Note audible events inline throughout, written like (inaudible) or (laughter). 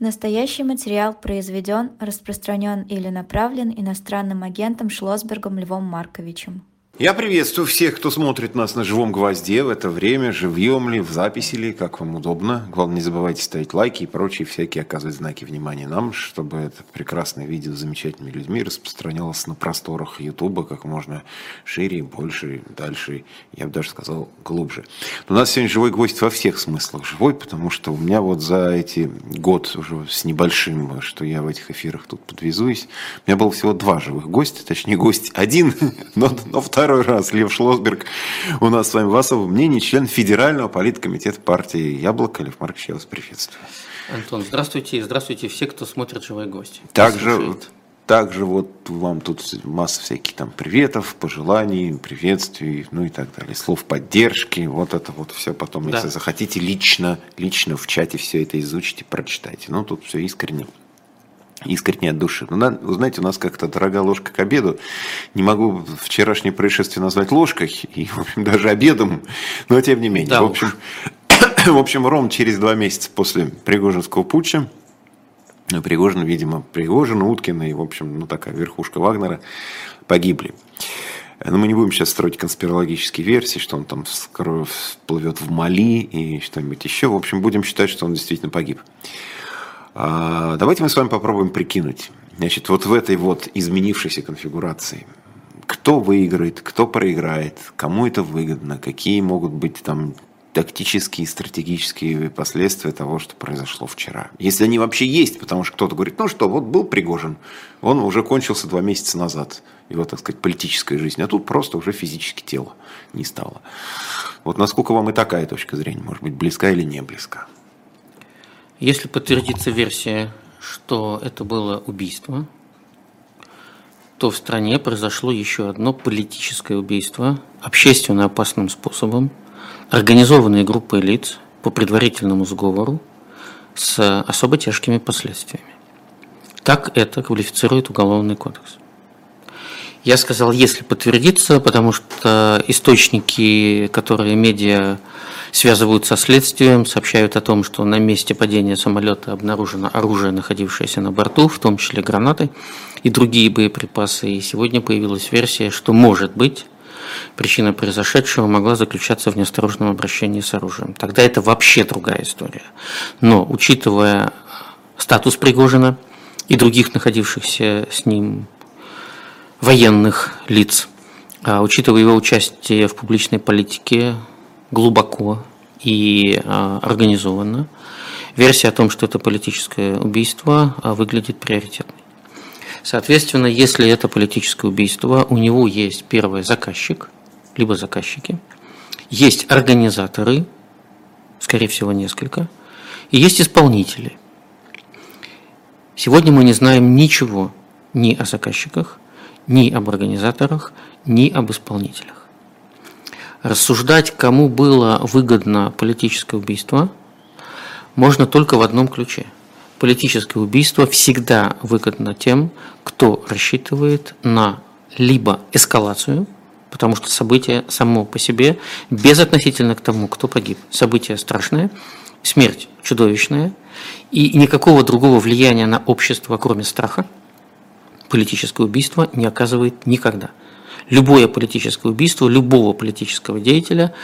Настоящий материал произведен, распространен или направлен иностранным агентом Шлосбергом Львом Марковичем. Я приветствую всех, кто смотрит нас на живом гвозде в это время, живьем ли, в записи ли, как вам удобно. Главное, не забывайте ставить лайки и прочие всякие оказывать знаки внимания нам, чтобы это прекрасное видео с замечательными людьми распространялось на просторах Ютуба как можно шире, больше, дальше, я бы даже сказал, глубже. У нас сегодня живой гость во всех смыслах живой, потому что у меня вот за эти год уже с небольшим, что я в этих эфирах тут подвязусь, у меня было всего два живых гостя, точнее гость один, (laughs) но, но второй второй раз Лев Шлосберг у нас с вами в особом мнении, член Федерального политкомитета партии «Яблоко». Лев Маркович, я вас приветствую. Антон, здравствуйте и здравствуйте все, кто смотрит «Живой гость». Также, также вот вам тут масса всяких там приветов, пожеланий, приветствий, ну и так далее, слов поддержки, вот это вот все потом, да. если захотите, лично, лично в чате все это изучите, прочитайте. Ну, тут все искренне искренне от души. Но, вы знаете, у нас как-то дорогая ложка к обеду. Не могу вчерашнее происшествие назвать ложкой, и, в общем, даже обедом, но тем не менее. Да в, общем, (coughs) в общем, ровно через два месяца после Пригожинского путча, ну, Пригожин, видимо, Пригожин, Уткин и, в общем, ну, такая верхушка Вагнера погибли. Но мы не будем сейчас строить конспирологические версии, что он там скоро всплывет в Мали и что-нибудь еще. В общем, будем считать, что он действительно погиб. А, давайте мы с вами попробуем прикинуть. Значит, вот в этой вот изменившейся конфигурации, кто выиграет, кто проиграет, кому это выгодно, какие могут быть там тактические, стратегические последствия того, что произошло вчера. Если они вообще есть, потому что кто-то говорит, ну что, вот был Пригожин, он уже кончился два месяца назад, его, так сказать, политическая жизнь, а тут просто уже физически тело не стало. Вот насколько вам и такая точка зрения может быть близка или не близка? Если подтвердится версия, что это было убийство, то в стране произошло еще одно политическое убийство общественно опасным способом, организованной группой лиц по предварительному сговору с особо тяжкими последствиями. Так это квалифицирует Уголовный кодекс. Я сказал, если подтвердится, потому что источники, которые медиа связывают со следствием, сообщают о том, что на месте падения самолета обнаружено оружие, находившееся на борту, в том числе гранаты и другие боеприпасы. И сегодня появилась версия, что может быть причина произошедшего могла заключаться в неосторожном обращении с оружием. Тогда это вообще другая история. Но учитывая статус Пригожина и других находившихся с ним военных лиц, а учитывая его участие в публичной политике, глубоко и а, организованно. Версия о том, что это политическое убийство, а, выглядит приоритетной. Соответственно, если это политическое убийство, у него есть первый заказчик, либо заказчики, есть организаторы, скорее всего, несколько, и есть исполнители. Сегодня мы не знаем ничего ни о заказчиках, ни об организаторах, ни об исполнителях. Рассуждать, кому было выгодно политическое убийство, можно только в одном ключе. Политическое убийство всегда выгодно тем, кто рассчитывает на либо эскалацию, потому что событие само по себе, безотносительно к тому, кто погиб, событие страшное, смерть чудовищная, и никакого другого влияния на общество, кроме страха, политическое убийство не оказывает никогда – любое политическое убийство любого политического деятеля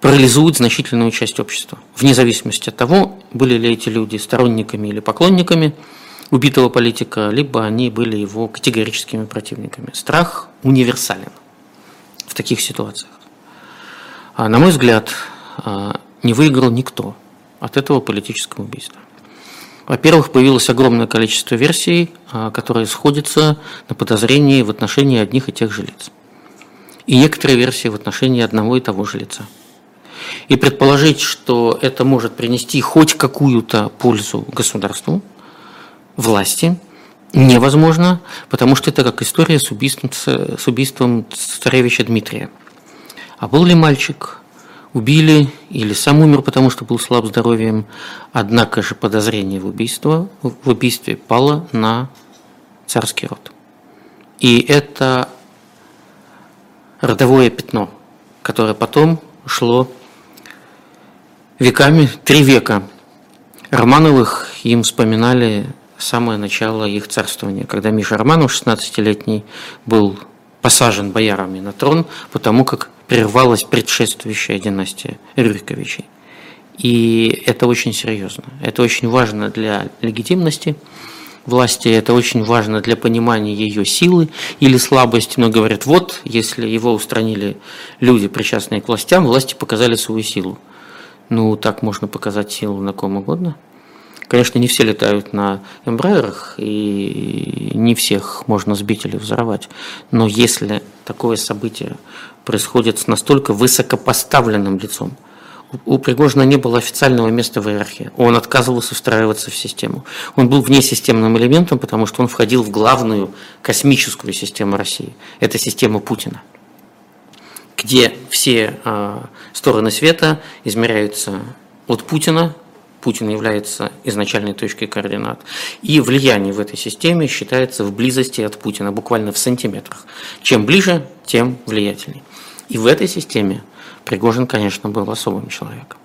парализует значительную часть общества, вне зависимости от того, были ли эти люди сторонниками или поклонниками убитого политика, либо они были его категорическими противниками. Страх универсален в таких ситуациях. А на мой взгляд, а, не выиграл никто от этого политического убийства. Во-первых, появилось огромное количество версий, а, которые сходятся на подозрении в отношении одних и тех же лиц. И некоторые версии в отношении одного и того же лица. И предположить, что это может принести хоть какую-то пользу государству, власти, невозможно, потому что это как история с убийством, с убийством царевича Дмитрия. А был ли мальчик, убили или сам умер, потому что был слаб здоровьем. Однако же подозрение в, убийство, в убийстве пало на царский род. И это родовое пятно, которое потом шло веками, три века Романовых им вспоминали самое начало их царствования, когда Миша Романов, 16-летний, был посажен боярами на трон, потому как прервалась предшествующая династия Рюриковичей. И это очень серьезно. Это очень важно для легитимности власти, это очень важно для понимания ее силы или слабости. Но говорят, вот, если его устранили люди, причастные к властям, власти показали свою силу. Ну, так можно показать силу на ком угодно. Конечно, не все летают на эмбрайерах, и не всех можно сбить или взорвать. Но если такое событие происходит с настолько высокопоставленным лицом, у Пригожина не было официального места в иерархии. Он отказывался встраиваться в систему. Он был внесистемным элементом, потому что он входил в главную космическую систему России. Это система Путина где все э, стороны света измеряются от Путина, Путин является изначальной точкой координат, и влияние в этой системе считается в близости от Путина, буквально в сантиметрах. Чем ближе, тем влиятельней. И в этой системе Пригожин, конечно, был особым человеком.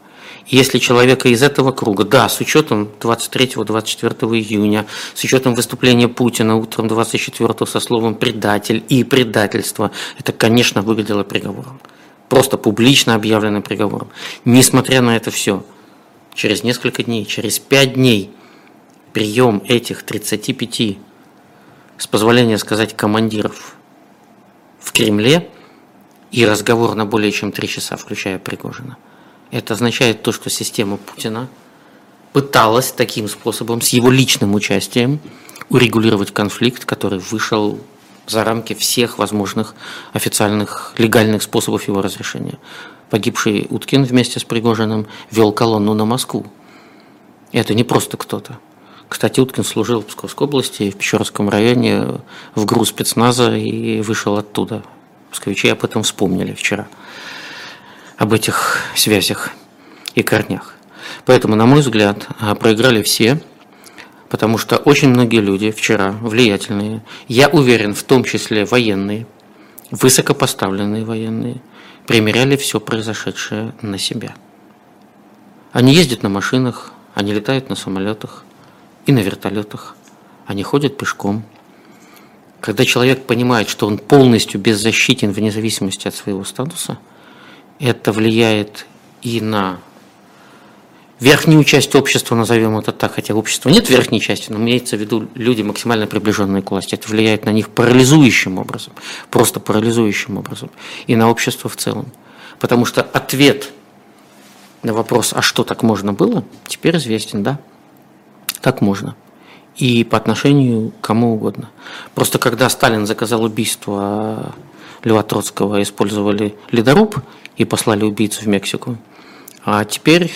Если человека из этого круга, да, с учетом 23-24 июня, с учетом выступления Путина утром 24 со словом «предатель» и «предательство», это, конечно, выглядело приговором. Просто публично объявленным приговором. Несмотря на это все, через несколько дней, через 5 дней прием этих 35, с позволения сказать, командиров в Кремле и разговор на более чем 3 часа, включая Пригожина – это означает то, что система Путина пыталась таким способом, с его личным участием, урегулировать конфликт, который вышел за рамки всех возможных официальных легальных способов его разрешения. Погибший Уткин вместе с Пригожиным вел колонну на Москву. Это не просто кто-то. Кстати, Уткин служил в Псковской области, в Печорском районе, в ГРУ спецназа и вышел оттуда. Псковичи об этом вспомнили вчера об этих связях и корнях. Поэтому, на мой взгляд, а, проиграли все, потому что очень многие люди вчера, влиятельные, я уверен, в том числе военные, высокопоставленные военные, примеряли все произошедшее на себя. Они ездят на машинах, они летают на самолетах и на вертолетах, они ходят пешком. Когда человек понимает, что он полностью беззащитен вне зависимости от своего статуса – это влияет и на верхнюю часть общества, назовем это так, хотя общества нет верхней части, но имеется в виду люди, максимально приближенные к власти. Это влияет на них парализующим образом, просто парализующим образом, и на общество в целом. Потому что ответ на вопрос, а что так можно было, теперь известен, да, так можно. И по отношению к кому угодно. Просто когда Сталин заказал убийство Льва Троцкого, использовали ледоруб, и послали убийцу в Мексику. А теперь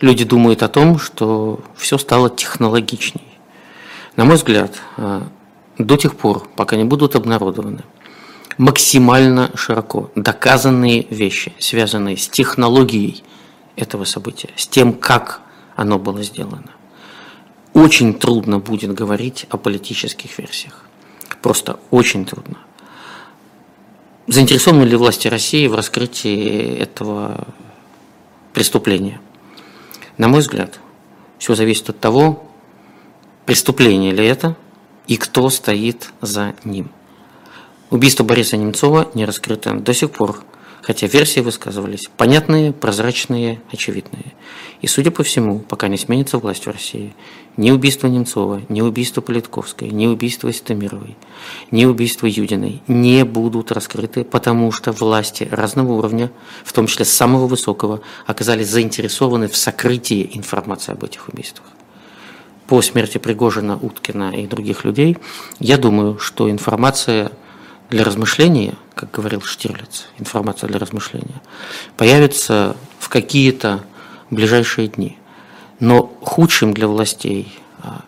люди думают о том, что все стало технологичней. На мой взгляд, э, до тех пор, пока не будут обнародованы максимально широко доказанные вещи, связанные с технологией этого события, с тем, как оно было сделано, очень трудно будет говорить о политических версиях. Просто очень трудно. Заинтересованы ли власти России в раскрытии этого преступления? На мой взгляд, все зависит от того, преступление ли это и кто стоит за ним. Убийство Бориса Немцова не раскрыто до сих пор хотя версии высказывались понятные, прозрачные, очевидные. И, судя по всему, пока не сменится власть в России, ни убийство Немцова, ни убийство Политковской, ни убийство Стамировой, ни убийство Юдиной не будут раскрыты, потому что власти разного уровня, в том числе самого высокого, оказались заинтересованы в сокрытии информации об этих убийствах по смерти Пригожина, Уткина и других людей, я думаю, что информация для размышления, как говорил Штирлиц, информация для размышления, появится в какие-то ближайшие дни. Но худшим для властей а,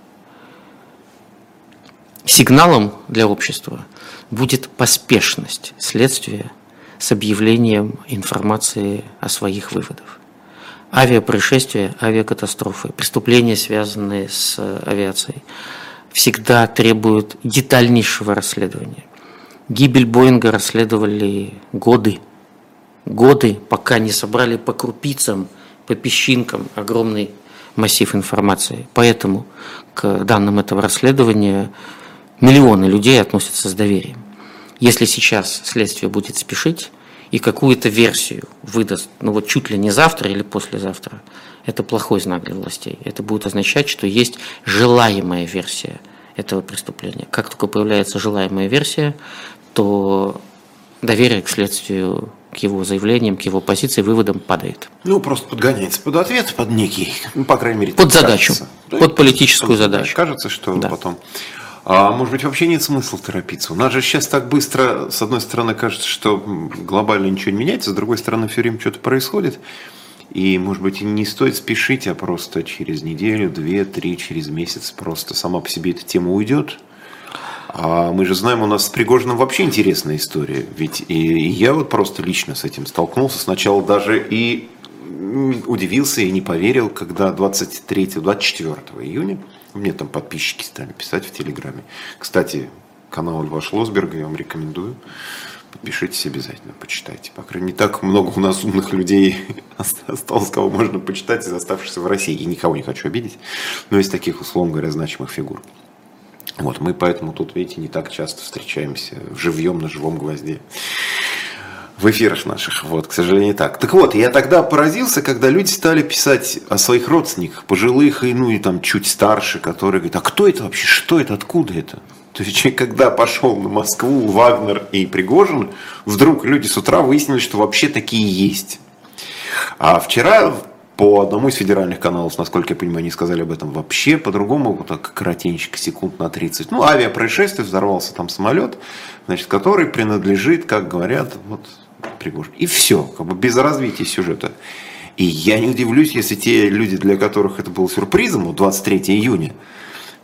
сигналом для общества будет поспешность следствия с объявлением информации о своих выводах. Авиапроисшествия, авиакатастрофы, преступления, связанные с авиацией, всегда требуют детальнейшего расследования. Гибель Боинга расследовали годы. Годы, пока не собрали по крупицам, по песчинкам огромный массив информации. Поэтому к данным этого расследования миллионы людей относятся с доверием. Если сейчас следствие будет спешить и какую-то версию выдаст, ну вот чуть ли не завтра или послезавтра, это плохой знак для властей. Это будет означать, что есть желаемая версия этого преступления. Как только появляется желаемая версия, то доверие к следствию к его заявлениям, к его позиции, выводам падает. Ну, просто подгоняется под ответ, под некий, ну, по крайней мере, под задачу, кажется. под политическую задачу. Кажется, что да. потом а может быть, вообще нет смысла торопиться? У нас же сейчас так быстро, с одной стороны, кажется, что глобально ничего не меняется, с другой стороны, все время что-то происходит. И, может быть, не стоит спешить, а просто через неделю, две, три, через месяц просто сама по себе эта тема уйдет. А мы же знаем, у нас с Пригожиным вообще интересная история. Ведь и я вот просто лично с этим столкнулся. Сначала даже и удивился и не поверил, когда 23-24 июня мне там подписчики стали писать в Телеграме. Кстати, канал Льва Шлосберга я вам рекомендую. Подпишитесь обязательно, почитайте. По крайней мере, не так много у нас умных людей (laughs) осталось, кого можно почитать из оставшихся в России. И никого не хочу обидеть, но из таких, условно говоря, значимых фигур. Вот, мы поэтому тут, видите, не так часто встречаемся в живьем на живом гвозде в эфирах наших. Вот, к сожалению, так. Так вот, я тогда поразился, когда люди стали писать о своих родственниках, пожилых и, ну, и там чуть старше, которые говорят, а кто это вообще, что это, откуда это? То есть, (laughs) когда пошел на Москву Вагнер и Пригожин, вдруг люди с утра выяснили, что вообще такие есть. А вчера по одному из федеральных каналов, насколько я понимаю, они сказали об этом вообще, по-другому, вот так коротенько, секунд на 30. Ну, авиапроисшествие, взорвался там самолет, значит, который принадлежит, как говорят, вот Пригожин. И все, как бы без развития сюжета. И я не удивлюсь, если те люди, для которых это был сюрпризом, вот 23 июня,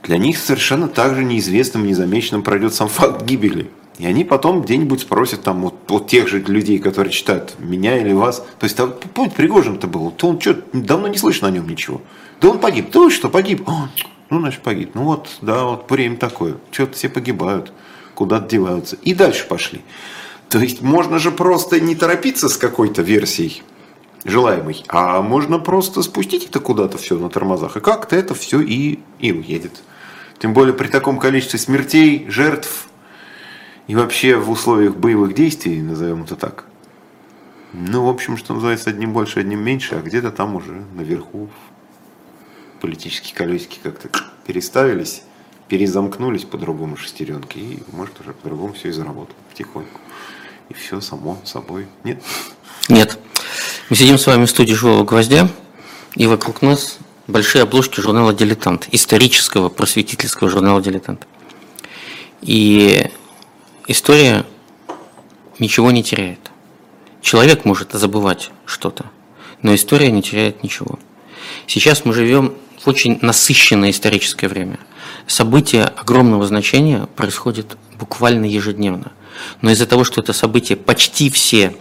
для них совершенно так же неизвестным, незамеченным пройдет сам факт гибели. И они потом где-нибудь спросят там вот, вот тех же людей, которые читают меня или вас. То есть, там, помните, Пригожин-то был, то он что, давно не слышно о нем ничего. Да он погиб. Да вы что, погиб? А, ну, значит, погиб. Ну вот, да, вот время такое. Что-то все погибают, куда-то деваются. И дальше пошли. То есть можно же просто не торопиться с какой-то версией желаемой, а можно просто спустить это куда-то все на тормозах, и как-то это все и, и уедет. Тем более при таком количестве смертей, жертв и вообще в условиях боевых действий, назовем это так. Ну, в общем, что называется, одним больше, одним меньше, а где-то там уже наверху политические колесики как-то переставились, перезамкнулись по-другому шестеренки, и может уже по-другому все и заработало потихоньку и все само собой. Нет? Нет. Мы сидим с вами в студии «Живого гвоздя», и вокруг нас большие обложки журнала «Дилетант», исторического просветительского журнала «Дилетант». И история ничего не теряет. Человек может забывать что-то, но история не теряет ничего. Сейчас мы живем в очень насыщенное историческое время. События огромного значения происходят буквально ежедневно – но из-за того, что это события почти все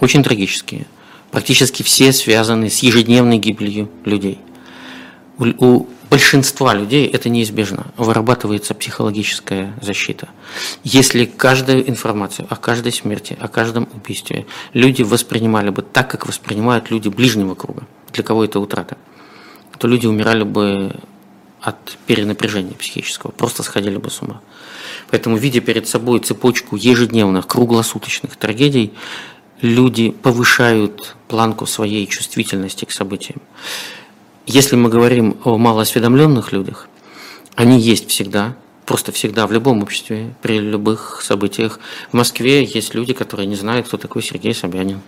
очень трагические, практически все связаны с ежедневной гибелью людей. У, у большинства людей это неизбежно, вырабатывается психологическая защита. Если каждую информацию о каждой смерти, о каждом убийстве люди воспринимали бы так, как воспринимают люди ближнего круга, для кого это утрата, то люди умирали бы от перенапряжения психического, просто сходили бы с ума. Поэтому, видя перед собой цепочку ежедневных, круглосуточных трагедий, люди повышают планку своей чувствительности к событиям. Если мы говорим о малоосведомленных людях, они есть всегда, просто всегда в любом обществе, при любых событиях. В Москве есть люди, которые не знают, кто такой Сергей Собянин.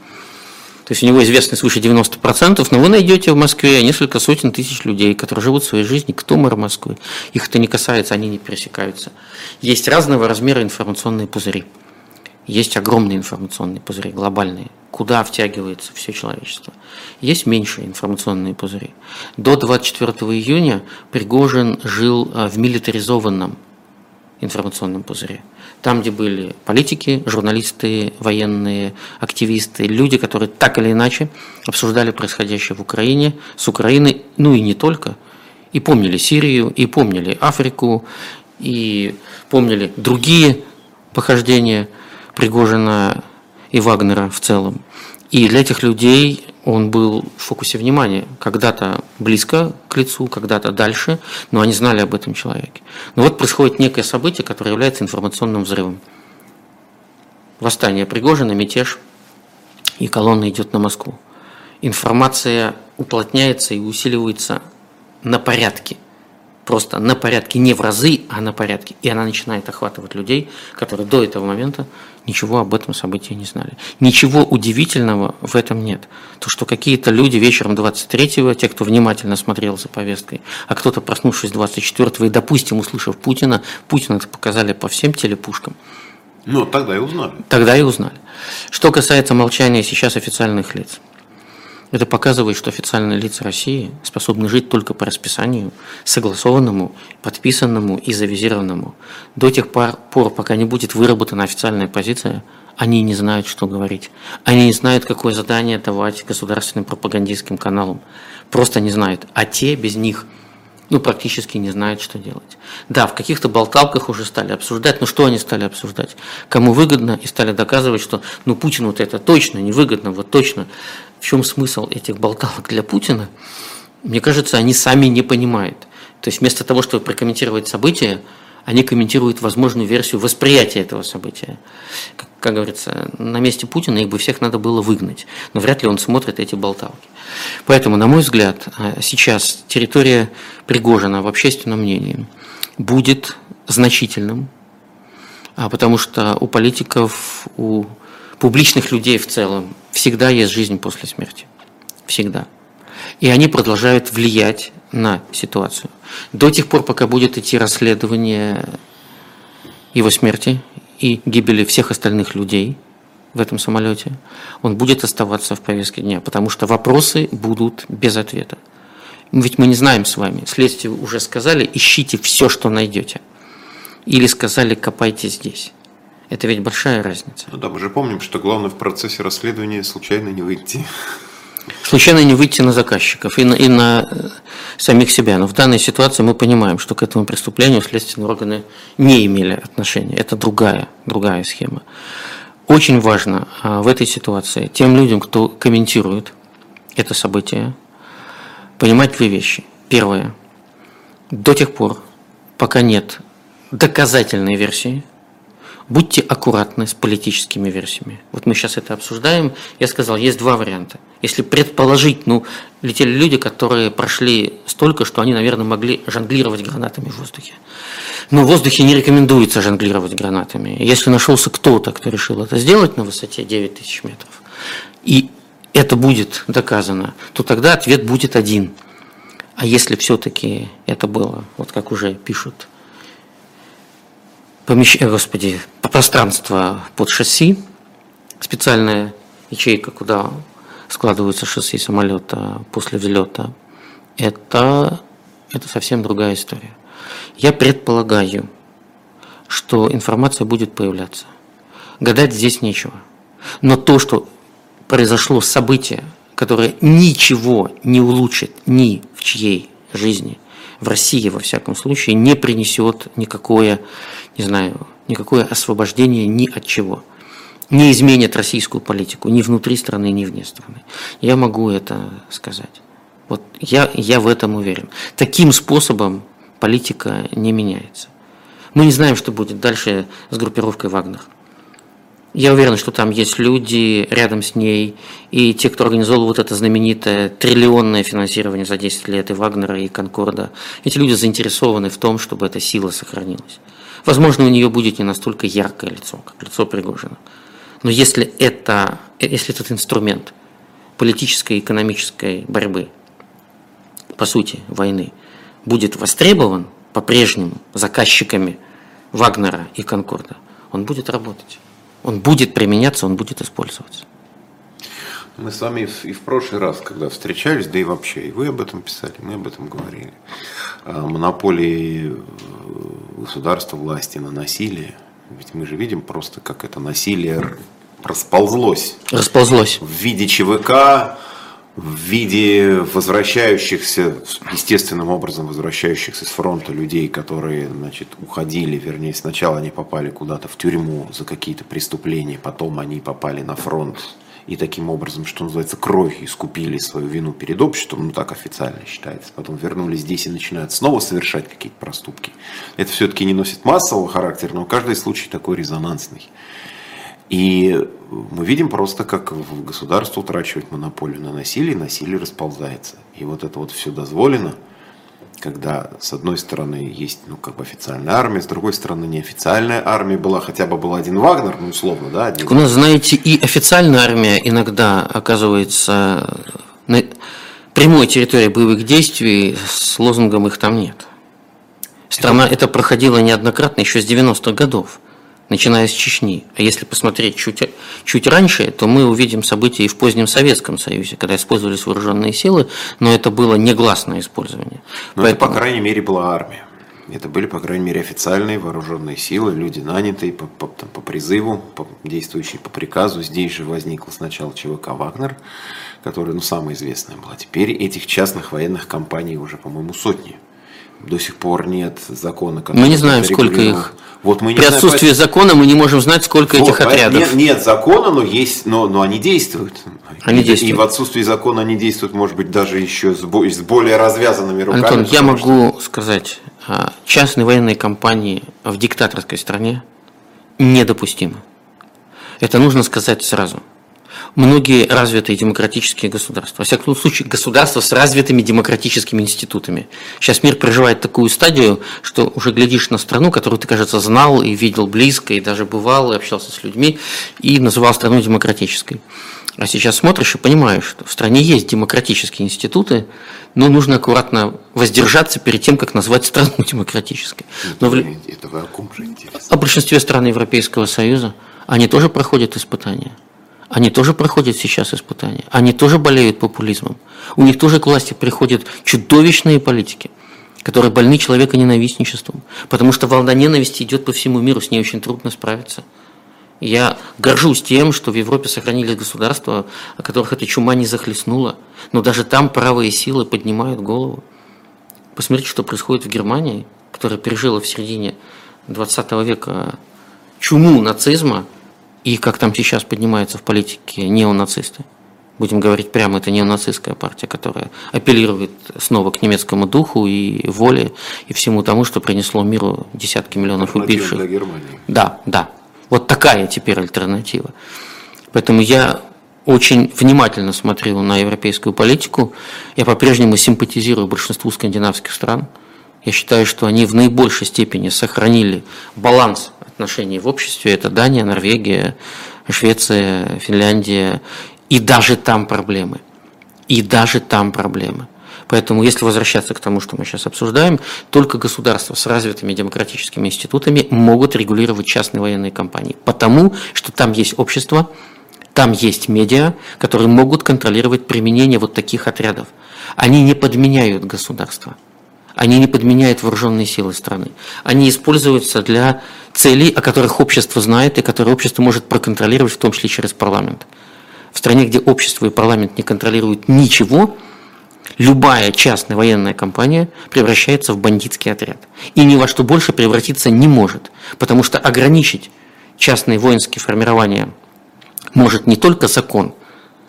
То есть у него известны свыше 90%, но вы найдете в Москве несколько сотен тысяч людей, которые живут своей жизнью, кто мэр Москвы. Их это не касается, они не пересекаются. Есть разного размера информационные пузыри. Есть огромные информационные пузыри, глобальные, куда втягивается все человечество. Есть меньшие информационные пузыри. До 24 июня Пригожин жил а, в милитаризованном информационном пузыре. Там, где были политики, журналисты, военные, активисты, люди, которые так или иначе обсуждали происходящее в Украине, с Украиной, ну и не только, и помнили Сирию, и помнили Африку, и помнили другие похождения Пригожина и Вагнера в целом. И для этих людей он был в фокусе внимания. Когда-то близко к лицу, когда-то дальше, но они знали об этом человеке. Но вот происходит некое событие, которое является информационным взрывом. Восстание Пригожина, мятеж, и колонна идет на Москву. Информация уплотняется и усиливается на порядке просто на порядке, не в разы, а на порядке. И она начинает охватывать людей, которые до этого момента ничего об этом событии не знали. Ничего удивительного в этом нет. То, что какие-то люди вечером 23-го, те, кто внимательно смотрел за повесткой, а кто-то, проснувшись 24-го и, допустим, услышав Путина, Путина это показали по всем телепушкам. Ну, тогда и узнали. Тогда и узнали. Что касается молчания сейчас официальных лиц – это показывает, что официальные лица России способны жить только по расписанию, согласованному, подписанному и завизированному. До тех пор, пока не будет выработана официальная позиция, они не знают, что говорить. Они не знают, какое задание давать государственным пропагандистским каналам. Просто не знают. А те без них ну, практически не знают, что делать. Да, в каких-то болталках уже стали обсуждать, но что они стали обсуждать? Кому выгодно, и стали доказывать, что ну, Путину вот это точно невыгодно, вот точно в чем смысл этих болталок для Путина, мне кажется, они сами не понимают. То есть вместо того, чтобы прокомментировать события, они комментируют возможную версию восприятия этого события. Как, как говорится, на месте Путина их бы всех надо было выгнать, но вряд ли он смотрит эти болталки. Поэтому, на мой взгляд, а, сейчас территория Пригожина в общественном мнении будет значительным, а потому что у политиков, у публичных людей в целом всегда есть жизнь после смерти. Всегда. И они продолжают влиять на ситуацию. До тех пор, пока будет идти расследование его смерти и гибели всех остальных людей в этом самолете, он будет оставаться в повестке дня, потому что вопросы будут без ответа. Ведь мы не знаем с вами. Следствие уже сказали, ищите все, что найдете. Или сказали, копайте здесь. Это ведь большая разница. Ну да, мы же помним, что главное в процессе расследования случайно не выйти. Случайно не выйти на заказчиков и на, и на э, самих себя. Но в данной ситуации мы понимаем, что к этому преступлению следственные органы не имели отношения. Это другая, другая схема. Очень важно а, в этой ситуации тем людям, кто комментирует это событие, понимать две вещи. Первое. До тех пор, пока нет доказательной версии, будьте аккуратны с политическими версиями. Вот мы сейчас это обсуждаем. Я сказал, есть два варианта. Если предположить, ну, летели люди, которые прошли столько, что они, наверное, могли жонглировать гранатами в воздухе. Но в воздухе не рекомендуется жонглировать гранатами. Если нашелся кто-то, кто решил это сделать на высоте 9000 метров, и это будет доказано, то тогда ответ будет один. А если все-таки это было, вот как уже пишут помещение, господи, пространство под шасси, специальная ячейка, куда складываются шасси самолета после взлета, это, это совсем другая история. Я предполагаю, что информация будет появляться. Гадать здесь нечего. Но то, что произошло событие, которое ничего не улучшит ни в чьей жизни, в России, во всяком случае, не принесет никакое, не знаю, никакое освобождение ни от чего. Не изменит российскую политику ни внутри страны, ни вне страны. Я могу это сказать. Вот я, я в этом уверен. Таким способом политика не меняется. Мы не знаем, что будет дальше с группировкой Вагнер. Я уверен, что там есть люди рядом с ней, и те, кто организовал вот это знаменитое триллионное финансирование за 10 лет и Вагнера, и Конкорда, эти люди заинтересованы в том, чтобы эта сила сохранилась. Возможно, у нее будет не настолько яркое лицо, как лицо Пригожина. Но если, это, если этот инструмент политической и экономической борьбы, по сути, войны, будет востребован по-прежнему заказчиками Вагнера и Конкорда, он будет работать он будет применяться, он будет использоваться. Мы с вами и в прошлый раз, когда встречались, да и вообще, и вы об этом писали, мы об этом говорили. Монополии э, государства, власти на насилие. Ведь мы же видим просто, как это насилие расползлось. Расползлось. В виде ЧВК, в виде возвращающихся, естественным образом возвращающихся с фронта людей, которые значит, уходили, вернее, сначала они попали куда-то в тюрьму за какие-то преступления, потом они попали на фронт и таким образом, что называется, кровью искупили свою вину перед обществом, ну так официально считается, потом вернулись здесь и начинают снова совершать какие-то проступки. Это все-таки не носит массового характера, но каждый случай такой резонансный. И мы видим просто, как государство утрачивает монополию на насилие, насилие расползается. И вот это вот все дозволено – когда с одной стороны есть ну, как бы официальная армия, с другой стороны неофициальная армия была, хотя бы был один Вагнер, ну условно, да? Один. Так у нас, знаете, и официальная армия иногда оказывается на прямой территории боевых действий, с лозунгом их там нет. Страна это, это проходила неоднократно еще с 90-х годов начиная с Чечни. А если посмотреть чуть, чуть раньше, то мы увидим события и в позднем Советском Союзе, когда использовались вооруженные силы, но это было негласное использование. Но Поэтому... это, по крайней мере, была армия. Это были, по крайней мере, официальные вооруженные силы, люди нанятые по, по, там, по призыву, по, действующие по приказу. Здесь же возникла сначала ЧВК «Вагнер», которая, ну, самая известная была. Теперь этих частных военных компаний уже, по-моему, сотни до сих пор нет закона. Мы не знаем, сколько их. Вот мы не При знаем, отсутствии поэтому... закона мы не можем знать, сколько вот, этих отрядов. Нет, нет закона, но есть, но, но они действуют. Они и, действуют. И в отсутствии закона они действуют, может быть, даже еще с, с более развязанными руками. Антон, я могу сказать, а, частные военные компании в диктаторской стране недопустимы. Это нужно сказать сразу многие развитые демократические государства. Во всяком случае, государства с развитыми демократическими институтами. Сейчас мир проживает такую стадию, что уже глядишь на страну, которую ты, кажется, знал и видел близко, и даже бывал, и общался с людьми, и называл страну демократической. А сейчас смотришь и понимаешь, что в стране есть демократические институты, но нужно аккуратно воздержаться перед тем, как назвать страну (laughs) демократической. Но в... Это вы о ком же интересно? О большинстве стран Европейского Союза. Они тоже проходят испытания они тоже проходят сейчас испытания, они тоже болеют популизмом. У них тоже к власти приходят чудовищные политики, которые больны человеконенавистничеством, потому что волна ненависти идет по всему миру, с ней очень трудно справиться. Я горжусь тем, что в Европе сохранились государства, о которых эта чума не захлестнула, но даже там правые силы поднимают голову. Посмотрите, что происходит в Германии, которая пережила в середине 20 века чуму нацизма, и как там сейчас поднимаются в политике неонацисты. Будем говорить прямо, это неонацистская партия, которая апеллирует снова к немецкому духу и воле, и всему тому, что принесло миру десятки миллионов убивших. Для Германии. Да, да. Вот такая теперь альтернатива. Поэтому я очень внимательно смотрю на европейскую политику. Я по-прежнему симпатизирую большинству скандинавских стран. Я считаю, что они в наибольшей степени сохранили баланс отношений в обществе. Это Дания, Норвегия, Швеция, Финляндия. И даже там проблемы. И даже там проблемы. Поэтому, если возвращаться к тому, что мы сейчас обсуждаем, только государства с развитыми демократическими институтами могут регулировать частные военные компании. Потому что там есть общество, там есть медиа, которые могут контролировать применение вот таких отрядов. Они не подменяют государство. Они не подменяют вооруженные силы страны. Они используются для целей, о которых общество знает и которые общество может проконтролировать, в том числе через парламент. В стране, где общество и парламент не контролируют ничего, любая частная военная компания превращается в бандитский отряд. И ни во что больше превратиться не может, потому что ограничить частные воинские формирования может не только закон,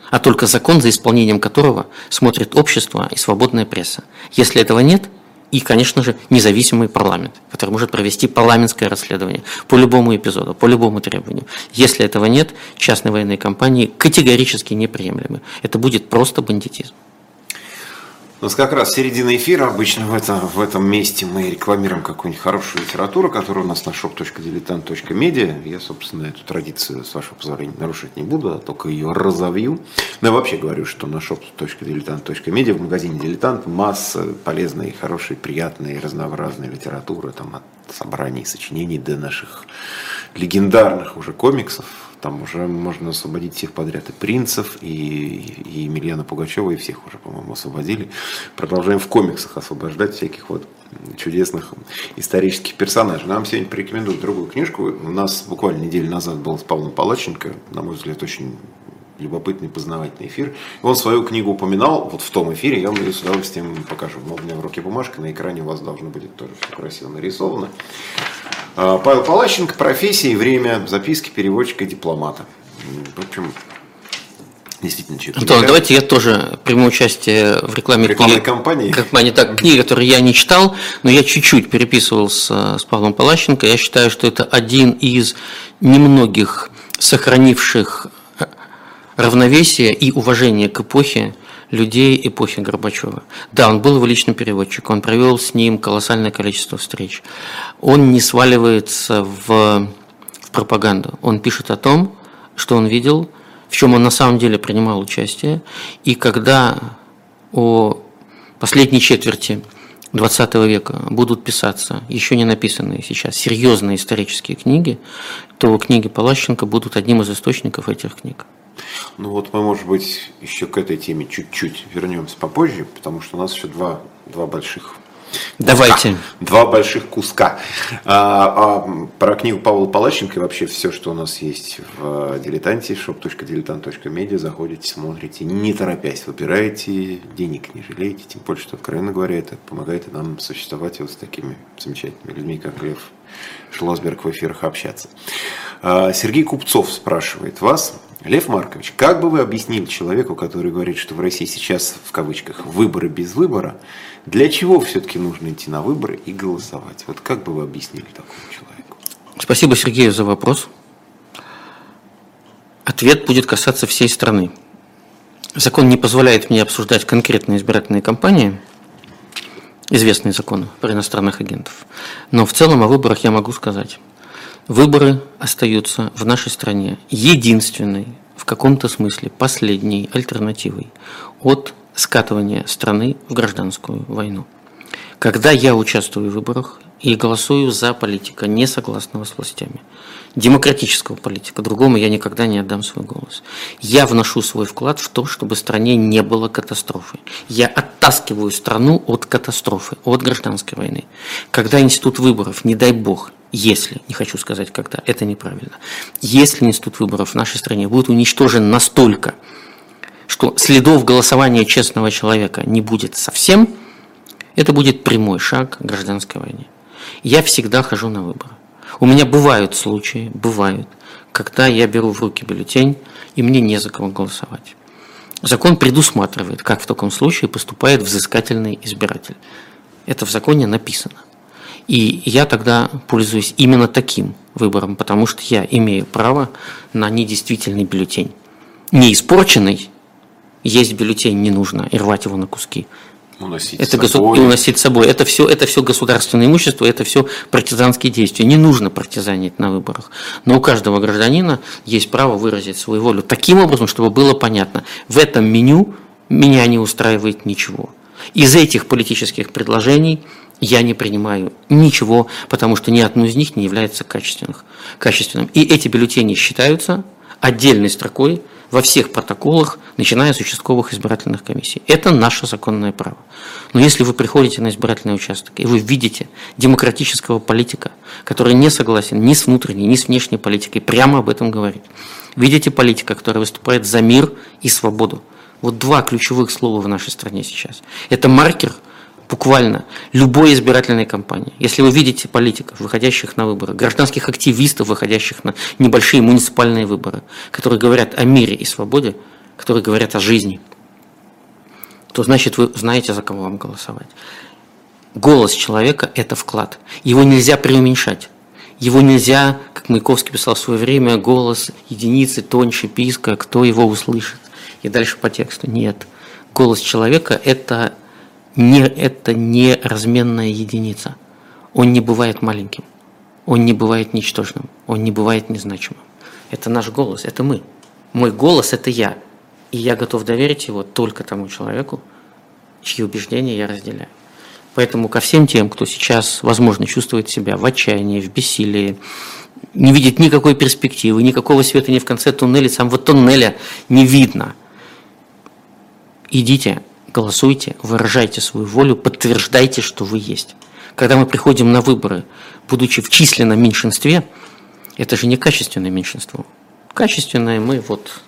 а только закон, за исполнением которого смотрит общество и свободная пресса. Если этого нет – и, конечно же, независимый парламент, который может провести парламентское расследование по любому эпизоду, по любому требованию. Если этого нет, частные военные компании категорически неприемлемы. Это будет просто бандитизм. У нас как раз середина эфира. Обычно в этом, в этом месте мы рекламируем какую-нибудь хорошую литературу, которая у нас на shop.diletant.media. Я, собственно, эту традицию, с вашего позволения, нарушить не буду, а только ее разовью. Но я вообще говорю, что на shop.diletant.media в магазине «Дилетант» масса полезной, хорошей, приятной, разнообразной литературы, там, от собраний, сочинений до наших легендарных уже комиксов, там уже можно освободить всех подряд. И Принцев, и, и Емельяна Пугачева, и всех уже, по-моему, освободили. Продолжаем в комиксах освобождать всяких вот чудесных исторических персонажей. Нам сегодня порекомендуют другую книжку. У нас буквально неделю назад был с Павлом Палаченко, на мой взгляд, очень любопытный, познавательный эфир. Он свою книгу упоминал вот в том эфире, я вам ее с удовольствием покажу. у меня в руке бумажка, на экране у вас должно быть тоже все красиво нарисовано. А, Павел Палащенко, профессия и время, записки переводчика и дипломата. В общем, Действительно, Антон, давайте я тоже приму участие в рекламе Рекламной книги. кампании. Компании, так, книги, которые я не читал, но я чуть-чуть переписывал с, с Павлом Палащенко. Я считаю, что это один из немногих сохранивших равновесие и уважение к эпохе людей эпохи Горбачева. Да, он был его личным переводчиком, он провел с ним колоссальное количество встреч. Он не сваливается в, в пропаганду. Он пишет о том, что он видел, в чем он на самом деле принимал участие. И когда о последней четверти XX века будут писаться, еще не написанные сейчас, серьезные исторические книги, то книги Палащенко будут одним из источников этих книг. Ну вот мы, может быть, еще к этой теме чуть-чуть вернемся попозже, потому что у нас еще два, два больших Давайте. Куска. Два больших куска. А, а, про книгу Павла Палащенко и вообще все, что у нас есть в дилетанте, shop.diletant.media, заходите, смотрите, не торопясь, выбираете, денег не жалеете, тем более, что, откровенно говоря, это помогает нам существовать вот с такими замечательными людьми, как Лев Шлосберг в эфирах общаться. А, Сергей Купцов спрашивает вас, Лев Маркович, как бы вы объяснили человеку, который говорит, что в России сейчас, в кавычках, выборы без выбора, для чего все-таки нужно идти на выборы и голосовать? Вот как бы вы объяснили такому человеку? Спасибо, Сергею, за вопрос. Ответ будет касаться всей страны. Закон не позволяет мне обсуждать конкретные избирательные кампании, известные законы про иностранных агентов. Но в целом о выборах я могу сказать. Выборы остаются в нашей стране единственной, в каком-то смысле последней альтернативой от скатывания страны в гражданскую войну. Когда я участвую в выборах и голосую за политика, не согласного с властями, демократического политика, другому я никогда не отдам свой голос. Я вношу свой вклад в то, чтобы стране не было катастрофы. Я оттаскиваю страну от катастрофы, от гражданской войны. Когда институт выборов, не дай бог, если, не хочу сказать когда, это неправильно, если институт выборов в нашей стране будет уничтожен настолько, что следов голосования честного человека не будет совсем, это будет прямой шаг к гражданской войне. Я всегда хожу на выборы. У меня бывают случаи, бывают, когда я беру в руки бюллетень, и мне не за кого голосовать. Закон предусматривает, как в таком случае поступает взыскательный избиратель. Это в законе написано. И я тогда пользуюсь именно таким выбором, потому что я имею право на недействительный бюллетень. Не испорченный, есть бюллетень не нужно, и рвать его на куски. Уносить это собой. И уносить с собой. Это все, это все государственное имущество, это все партизанские действия. Не нужно партизанить на выборах. Но у каждого гражданина есть право выразить свою волю таким образом, чтобы было понятно. В этом меню меня не устраивает ничего. Из этих политических предложений я не принимаю ничего, потому что ни одно из них не является качественным. качественным. И эти бюллетени считаются отдельной строкой во всех протоколах, начиная с участковых избирательных комиссий. Это наше законное право. Но если вы приходите на избирательный участок, и вы видите демократического политика, который не согласен ни с внутренней, ни с внешней политикой, прямо об этом говорит, видите политика, который выступает за мир и свободу, вот два ключевых слова в нашей стране сейчас. Это маркер – буквально любой избирательной кампании. Если вы видите политиков, выходящих на выборы, гражданских активистов, выходящих на небольшие муниципальные выборы, которые говорят о мире и свободе, которые говорят о жизни, то значит вы знаете, за кого вам голосовать. Голос человека – это вклад. Его нельзя преуменьшать. Его нельзя, как Маяковский писал в свое время, голос единицы тоньше писка, кто его услышит. И дальше по тексту. Нет. Голос человека – это не, это не разменная единица. Он не бывает маленьким, он не бывает ничтожным, он не бывает незначимым. Это наш голос, это мы. Мой голос – это я. И я готов доверить его только тому человеку, чьи убеждения я разделяю. Поэтому ко всем тем, кто сейчас, возможно, чувствует себя в отчаянии, в бессилии, не видит никакой перспективы, никакого света ни в конце туннеля, самого туннеля не видно. Идите, голосуйте, выражайте свою волю, подтверждайте, что вы есть. Когда мы приходим на выборы, будучи в численном меньшинстве, это же не качественное меньшинство. Качественное мы вот,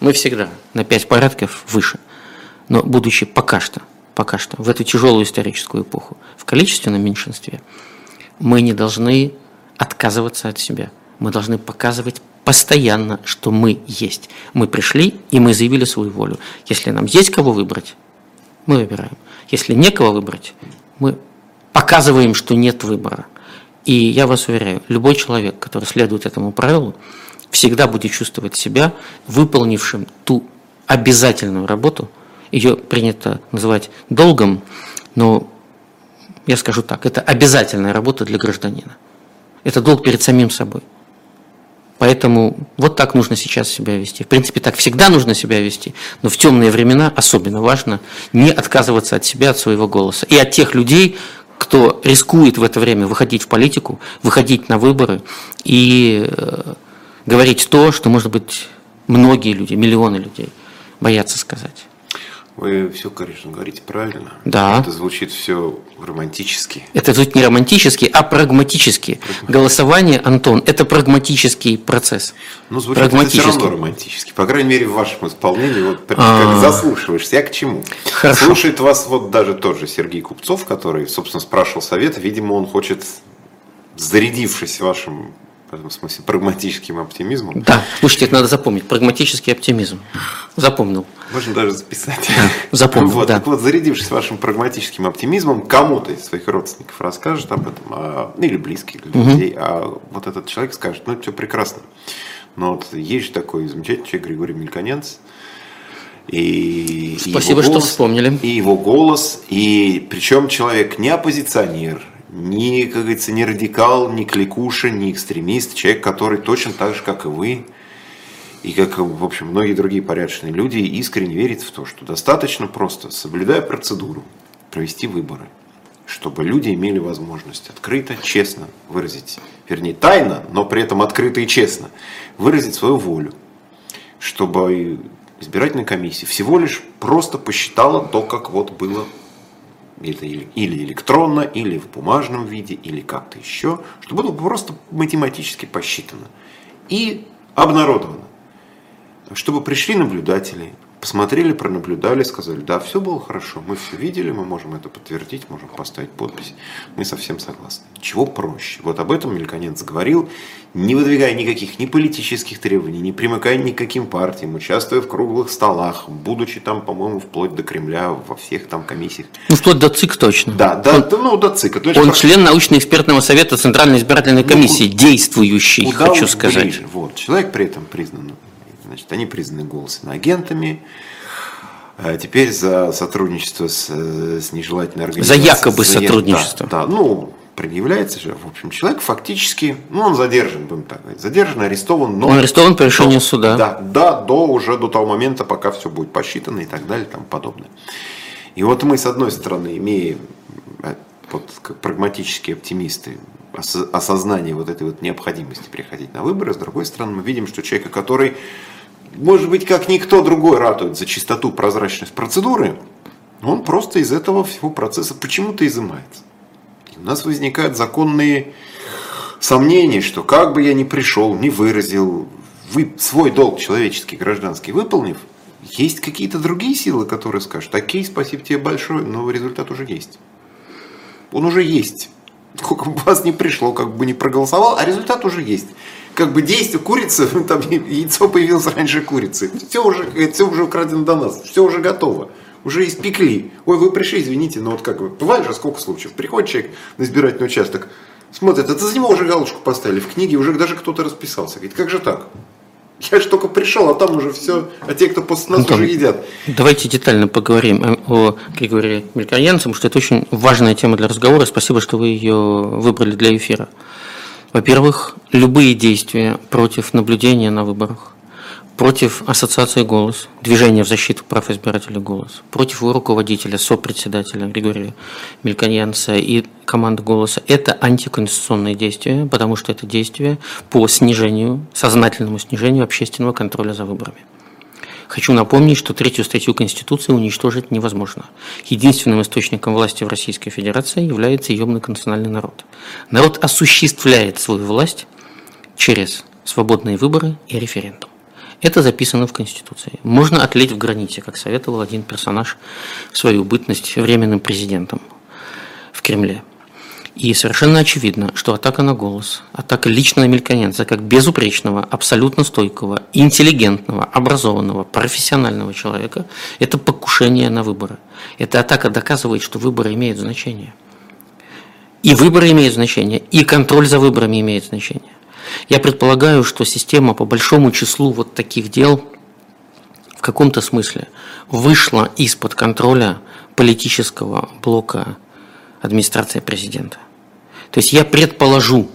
мы всегда на пять порядков выше. Но будучи пока что, пока что, в эту тяжелую историческую эпоху, в количественном меньшинстве, мы не должны отказываться от себя. Мы должны показывать постоянно, что мы есть. Мы пришли, и мы заявили свою волю. Если нам есть кого выбрать, мы выбираем. Если некого выбрать, мы показываем, что нет выбора. И я вас уверяю, любой человек, который следует этому правилу, всегда будет чувствовать себя выполнившим ту обязательную работу, ее принято называть долгом, но я скажу так, это обязательная работа для гражданина. Это долг перед самим собой. Поэтому вот так нужно сейчас себя вести. В принципе, так всегда нужно себя вести, но в темные времена особенно важно не отказываться от себя, от своего голоса. И от тех людей, кто рискует в это время выходить в политику, выходить на выборы и э, говорить то, что, может быть, многие люди, миллионы людей боятся сказать. Вы все, конечно, говорите правильно. Да. Это звучит все романтически. Это звучит не романтически, а прагматически. Голосование, Антон, это прагматический процесс. Ну, звучит прагматически. это все равно романтически. По крайней мере, в вашем исполнении, вот а. как А-а-а. заслушиваешься. Я к чему? Хорошо. Слушает вас вот даже тот же Сергей Купцов, который, собственно, спрашивал совета. Видимо, он хочет, зарядившись вашим этом смысле прагматическим оптимизмом. Да, слушайте, это надо запомнить. Прагматический оптимизм. Запомнил. Можно даже записать. запомнил, вот, да. Так вот, зарядившись вашим прагматическим оптимизмом, кому-то из своих родственников расскажет об этом, а, или близких людей, угу. а вот этот человек скажет, ну, это все прекрасно. Но вот есть же такой замечательный человек Григорий Мельконец, и Спасибо, голос, что вспомнили. И его голос, и причем человек не оппозиционер, ни, как говорится, не радикал, ни кликуша, ни экстремист, человек, который точно так же, как и вы, и как, в общем, многие другие порядочные люди, искренне верит в то, что достаточно просто, соблюдая процедуру, провести выборы, чтобы люди имели возможность открыто, честно выразить, вернее, тайно, но при этом открыто и честно выразить свою волю, чтобы избирательная комиссия всего лишь просто посчитала то, как вот было или, или электронно, или в бумажном виде, или как-то еще, чтобы было просто математически посчитано и обнародовано. Чтобы пришли наблюдатели, посмотрели, пронаблюдали, сказали, да, все было хорошо, мы все видели, мы можем это подтвердить, можем поставить подпись, мы совсем согласны. Чего проще? Вот об этом Мельконец говорил, не выдвигая никаких ни политических требований, не примыкая ни к каким партиям, участвуя в круглых столах, будучи там, по-моему, вплоть до Кремля, во всех там комиссиях. Ну, вплоть до ЦИК точно. Да, да, он, ну, до ЦИКа. Точно. Он член научно-экспертного совета Центральной избирательной ну, комиссии, ну, действующий, хочу сказать. Ближе. Вот, человек при этом признан Значит, они признаны голосами агентами. А теперь за сотрудничество с, с нежелательной организацией. За якобы за, сотрудничество. Да, да, ну, предъявляется же, в общем, человек фактически, ну, он задержан, будем так говорить, задержан, арестован. Но он арестован по решению до, суда. Да, да, до уже до того момента, пока все будет посчитано и так далее, и тому подобное. И вот мы, с одной стороны, имеем э, вот, как прагматические оптимисты, осознание вот этой вот необходимости приходить на выборы, с другой стороны, мы видим, что человека, который может быть, как никто другой ратует за чистоту, прозрачность процедуры, он просто из этого всего процесса почему-то изымается. И у нас возникают законные сомнения, что как бы я ни пришел, не выразил, вы свой долг человеческий, гражданский выполнив, есть какие-то другие силы, которые скажут, окей, спасибо тебе большое, но результат уже есть. Он уже есть. Сколько бы вас не пришло, как бы не проголосовал, а результат уже есть как бы действие курицы, (laughs) там яйцо появилось раньше курицы. Все уже, все уже украдено до нас, все уже готово. Уже испекли. Ой, вы пришли, извините, но вот как вы, бывает же сколько случаев. Приходит человек на избирательный участок, смотрит, это за него уже галочку поставили в книге, уже даже кто-то расписался. Говорит, как же так? Я же только пришел, а там уже все, а те, кто после нас Антон, уже едят. Давайте детально поговорим о Григории Мелькоянце, потому что это очень важная тема для разговора. Спасибо, что вы ее выбрали для эфира. Во-первых, любые действия против наблюдения на выборах, против ассоциации «Голос», движения в защиту прав избирателей «Голос», против его руководителя, сопредседателя Григория Мельконьянца и команды «Голоса» – это антиконституционные действия, потому что это действия по снижению, сознательному снижению общественного контроля за выборами. Хочу напомнить, что третью статью Конституции уничтожить невозможно. Единственным источником власти в Российской Федерации является ее многонациональный народ. Народ осуществляет свою власть через свободные выборы и референдум. Это записано в Конституции. Можно отлить в границе, как советовал один персонаж в свою бытность временным президентом в Кремле. И совершенно очевидно, что атака на голос, атака лично на Мельконенца, как безупречного, абсолютно стойкого, интеллигентного, образованного, профессионального человека, это покушение на выборы. Эта атака доказывает, что выборы имеют значение. И выборы имеют значение, и контроль за выборами имеет значение. Я предполагаю, что система по большому числу вот таких дел в каком-то смысле вышла из-под контроля политического блока администрации президента. То есть я предположу,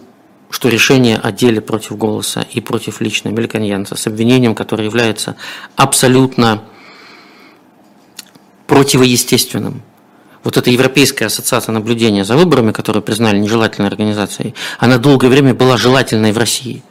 что решение о деле против голоса и против лично мельконьянца с обвинением, которое является абсолютно противоестественным. Вот эта Европейская ассоциация наблюдения за выборами, которую признали нежелательной организацией, она долгое время была желательной в России –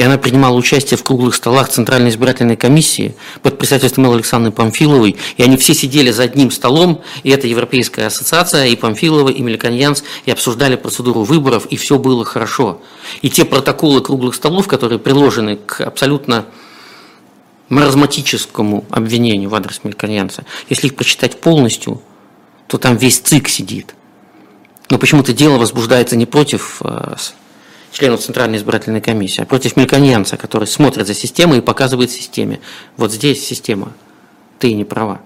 и она принимала участие в круглых столах Центральной избирательной комиссии под председательством Александры Памфиловой, и они все сидели за одним столом, и это Европейская ассоциация, и Памфилова, и Мельконьянс, и обсуждали процедуру выборов, и все было хорошо. И те протоколы круглых столов, которые приложены к абсолютно маразматическому обвинению в адрес Мельконьянца, если их прочитать полностью, то там весь ЦИК сидит. Но почему-то дело возбуждается не против э, членов Центральной избирательной комиссии, а против мельконьянца, который смотрит за системой и показывает системе. Вот здесь система, ты не права.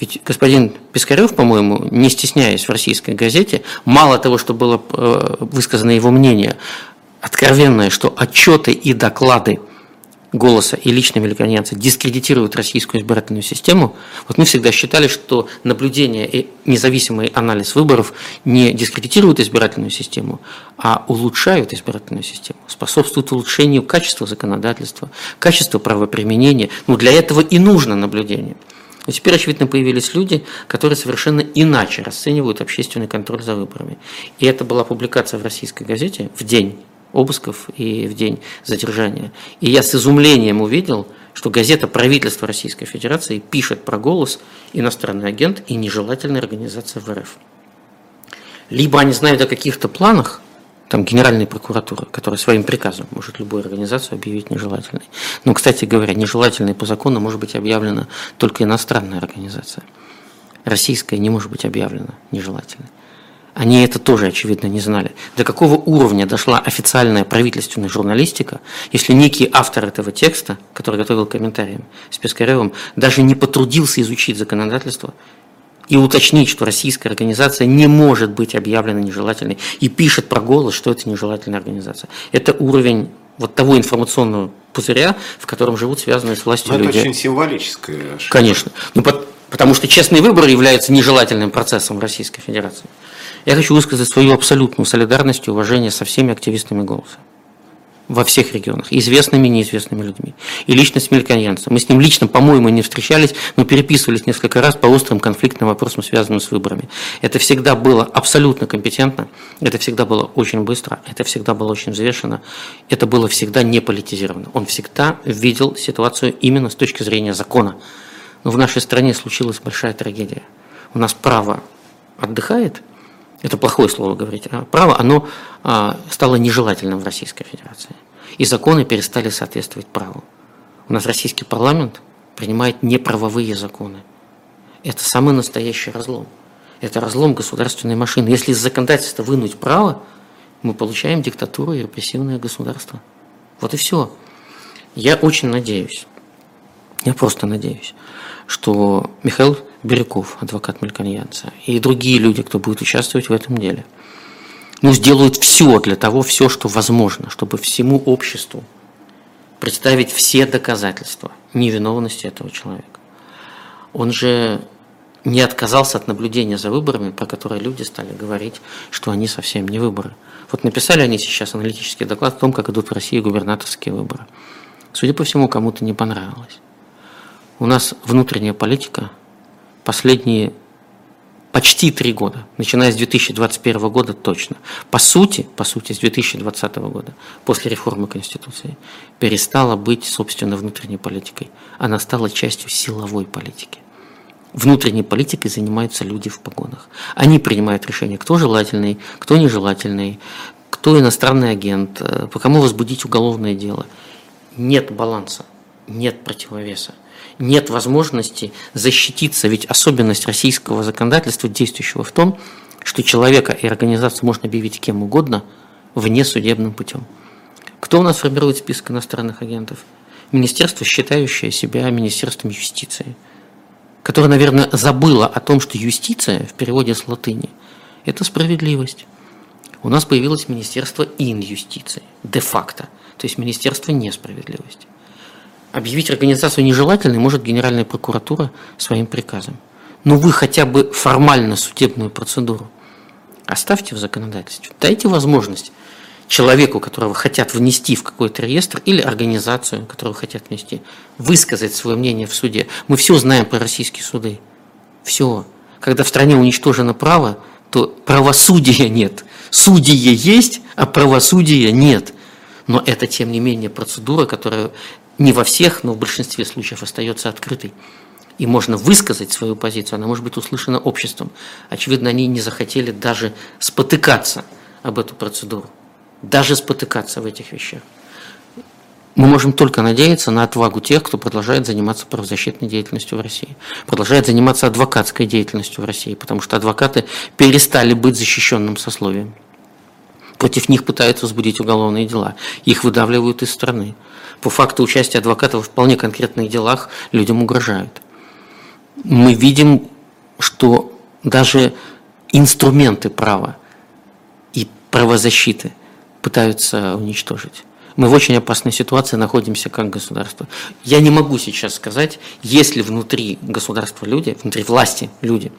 Ведь господин Пискарев, по-моему, не стесняясь в российской газете, мало того, что было э, высказано его мнение, откровенное, что отчеты и доклады – голоса и лично мельконьянцы дискредитируют российскую избирательную систему, вот мы всегда считали, что наблюдение и независимый анализ выборов не дискредитируют избирательную систему, а улучшают избирательную систему, способствуют улучшению качества законодательства, качества правоприменения. Ну, для этого и нужно наблюдение. Но теперь, очевидно, появились люди, которые совершенно иначе расценивают общественный контроль за выборами. И это была публикация в российской газете в день обысков и в день задержания. И я с изумлением увидел, что газета правительства Российской Федерации пишет про голос иностранный агент и нежелательная организация в РФ. Либо они знают о каких-то планах, там Генеральной прокуратуры, которая своим приказом может любую организацию объявить нежелательной. Но, кстати говоря, нежелательной по закону может быть объявлена только иностранная организация. Российская не может быть объявлена нежелательной. Они это тоже, очевидно, не знали. До какого уровня дошла официальная правительственная журналистика, если некий автор этого текста, который готовил комментарием с Пискаревым, даже не потрудился изучить законодательство и уточнить, что российская организация не может быть объявлена нежелательной, и пишет про голос, что это нежелательная организация. Это уровень вот того информационного пузыря, в котором живут связанные с властью Но люди. Это очень символическое. Конечно. Ну, потому что честные выборы являются нежелательным процессом в Российской Федерации. Я хочу высказать свою абсолютную солидарность и уважение со всеми активистами «Голоса» во всех регионах, известными и неизвестными людьми. И лично с Мельконьянцем. Мы с ним лично, по-моему, не встречались, но переписывались несколько раз по острым конфликтным вопросам, связанным с выборами. Это всегда было абсолютно компетентно, это всегда было очень быстро, это всегда было очень взвешенно, это было всегда не политизировано. Он всегда видел ситуацию именно с точки зрения закона. Но в нашей стране случилась большая трагедия. У нас право отдыхает – это плохое слово говорить, а право, оно а, стало нежелательным в Российской Федерации. И законы перестали соответствовать праву. У нас российский парламент принимает неправовые законы. Это самый настоящий разлом. Это разлом государственной машины. Если из законодательства вынуть право, мы получаем диктатуру и репрессивное государство. Вот и все. Я очень надеюсь, я просто надеюсь, что Михаил Бирюков, адвокат Мельконьянца, и другие люди, кто будет участвовать в этом деле, ну, сделают все для того, все, что возможно, чтобы всему обществу представить все доказательства невиновности этого человека. Он же не отказался от наблюдения за выборами, про которые люди стали говорить, что они совсем не выборы. Вот написали они сейчас аналитический доклад о том, как идут в России губернаторские выборы. Судя по всему, кому-то не понравилось. У нас внутренняя политика последние почти три года, начиная с 2021 года точно. По сути, по сути, с 2020 года, после реформы Конституции, перестала быть, собственно, внутренней политикой. Она стала частью силовой политики. Внутренней политикой занимаются люди в погонах. Они принимают решение, кто желательный, кто нежелательный, кто иностранный агент, э, по кому возбудить уголовное дело. Нет баланса, нет противовеса нет возможности защититься, ведь особенность российского законодательства, действующего в том, что человека и организацию можно объявить кем угодно вне судебным путем. Кто у нас формирует список иностранных агентов? Министерство, считающее себя Министерством юстиции, которое, наверное, забыло о том, что юстиция в переводе с латыни – это справедливость. У нас появилось Министерство инюстиции, де-факто, то есть Министерство несправедливости. Объявить организацию нежелательной может Генеральная прокуратура своим приказом. Но вы хотя бы формально судебную процедуру оставьте в законодательстве. Дайте возможность человеку, которого хотят внести в какой-то реестр, или организацию, которую хотят внести, высказать свое мнение в суде. Мы все знаем про российские суды. Все. Когда в стране уничтожено право, то правосудия нет. Судьи есть, а правосудия нет. Но это, тем не менее, процедура, которая не во всех, но в большинстве случаев остается открытой. И можно высказать свою позицию, она может быть услышана обществом. Очевидно, они не захотели даже спотыкаться об эту процедуру. Даже спотыкаться в этих вещах. Мы можем только надеяться на отвагу тех, кто продолжает заниматься правозащитной деятельностью в России, продолжает заниматься адвокатской деятельностью в России, потому что адвокаты перестали быть защищенным сословием. Против них пытаются возбудить уголовные дела. Их выдавливают из страны. По факту участия адвокатов в вполне конкретных делах людям угрожают. Мы видим, что даже инструменты права и правозащиты пытаются уничтожить. Мы в очень опасной ситуации находимся как государство. Я не могу сейчас сказать, есть ли внутри государства люди, внутри власти люди,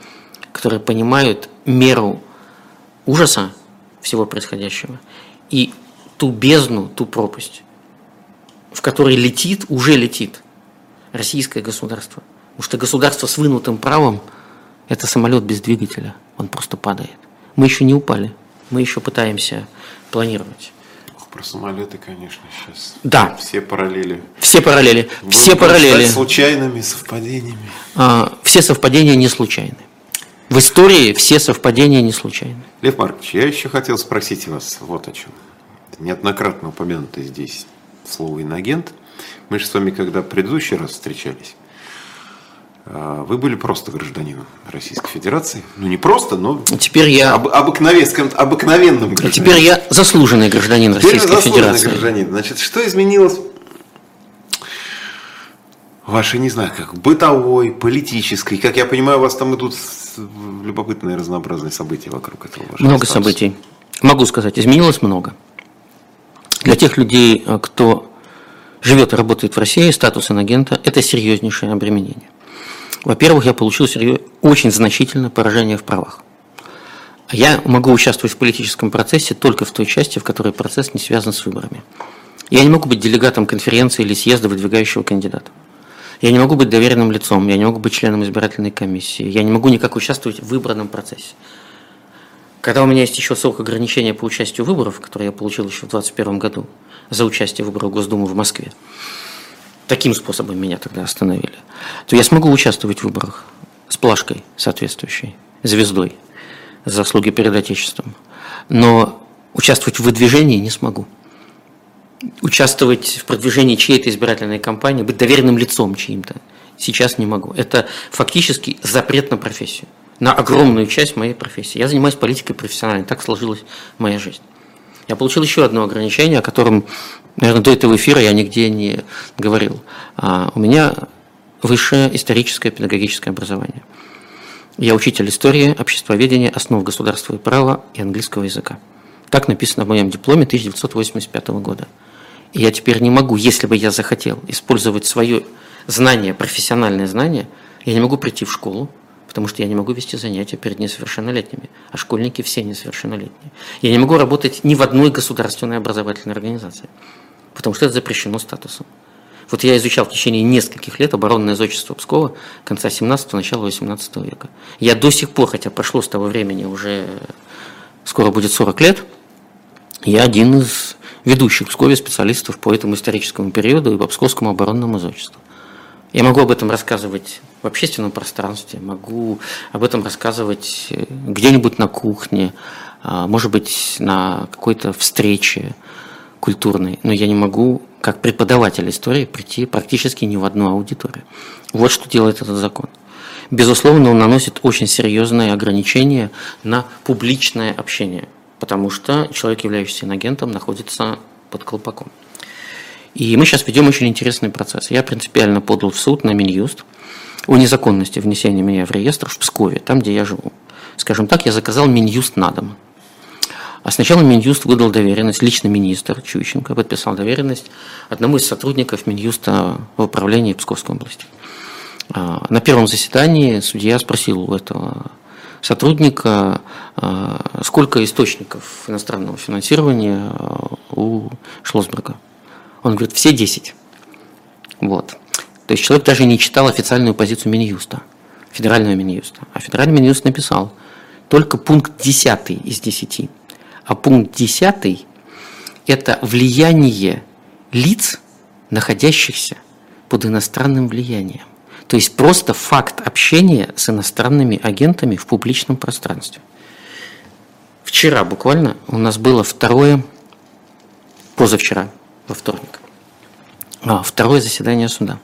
которые понимают меру ужаса, всего происходящего, и ту бездну, ту пропасть, в которой летит, уже летит российское государство. Потому что государство с вынутым правом – это самолет без двигателя, он просто падает. Мы еще не упали, мы еще пытаемся планировать. Про самолеты, конечно, сейчас. Да. Все параллели. Все параллели. Все параллели. случайными совпадениями. А, все совпадения не случайны. В истории все совпадения не случайны. Лев Маркович, я еще хотел спросить вас вот о чем. Неоднократно упомянуто здесь слово «инагент». Мы же с вами, когда в предыдущий раз встречались, а, вы были просто гражданином Российской Федерации. Ну, не просто, но теперь я... об, обыкновенным, обыкновенным гражданином. Теперь я заслуженный гражданин теперь Российской заслуженный Федерации. гражданин. Значит, что изменилось вашей, не знаю, как бытовой, политической, как я понимаю, у вас там идут любопытные разнообразные события вокруг этого. Много статуса. событий. Могу сказать, изменилось много. Для тех людей, э, кто живет и работает в России, статус инагента – это серьезнейшее обременение. Во-первых, я получил очень значительное поражение в правах. Я могу участвовать в политическом процессе только в той части, в которой процесс не связан с выборами. Я не могу быть делегатом конференции или съезда выдвигающего кандидата. Я не могу быть доверенным лицом, я не могу быть членом избирательной комиссии, я не могу никак участвовать в выбранном процессе. Когда у меня есть еще срок ограничения по участию в выборах, который я получил еще в 2021 году за участие в выборах Госдумы в Москве, таким способом меня тогда остановили, то я смогу участвовать в выборах с плашкой соответствующей, звездой, за заслуги перед Отечеством. Но участвовать в выдвижении не смогу участвовать в продвижении чьей-то избирательной кампании, быть доверенным лицом чьим-то. Сейчас не могу. Это фактически запрет на профессию, на огромную часть моей профессии. Я занимаюсь политикой профессионально, так сложилась моя жизнь. Я получил еще одно ограничение, о котором, наверное, до этого эфира я нигде не говорил. А, у меня высшее историческое педагогическое образование. Я учитель истории, обществоведения, основ государства и права и английского языка. Так написано в моем дипломе 1985 года. И я теперь не могу, если бы я захотел, использовать свое знание, профессиональное знание, я не могу прийти в школу, потому что я не могу вести занятия перед несовершеннолетними, а школьники все несовершеннолетние. Я не могу работать ни в одной государственной образовательной организации, потому что это запрещено статусом. Вот я изучал в течение нескольких лет оборонное зодчество Пскова конца 17-го, начала 18 века. Я до сих пор, хотя прошло с того времени уже скоро будет 40 лет, я один из ведущих в Пскове специалистов по этому историческому периоду и по Псковскому оборонному зодчеству. Я могу об этом рассказывать в общественном пространстве, могу об этом рассказывать э, где-нибудь на кухне, а, может быть, на какой-то встрече культурной, но я не могу, как преподаватель истории, прийти практически ни в одну аудиторию. Вот что делает этот закон. безусловно, он наносит очень серьезные ограничения на публичное общение, потому что человек, являющийся инагентом, находится под колпаком. И мы сейчас ведем очень интересный процесс. Я принципиально подал в суд на Минюст о незаконности внесения меня в реестр в Пскове, там, где я живу. Скажем так, я заказал Минюст на дом. А сначала Минюст выдал доверенность, лично министр Чущенко подписал доверенность одному из сотрудников Минюста в управлении Псковской области. А, на первом заседании судья спросил у этого сотрудника, а, сколько источников иностранного финансирования у Шлосберга. Он говорит, все 10. Вот. То есть человек даже не читал официальную позицию Минюста, федерального Минюста. А федеральный Минюст написал только пункт 10 из 10 а пункт 10 – это влияние лиц, находящихся под иностранным влиянием. То есть просто факт общения с иностранными агентами в публичном пространстве. Вчера буквально у нас было второе, позавчера, во вторник, а, второе заседание суда.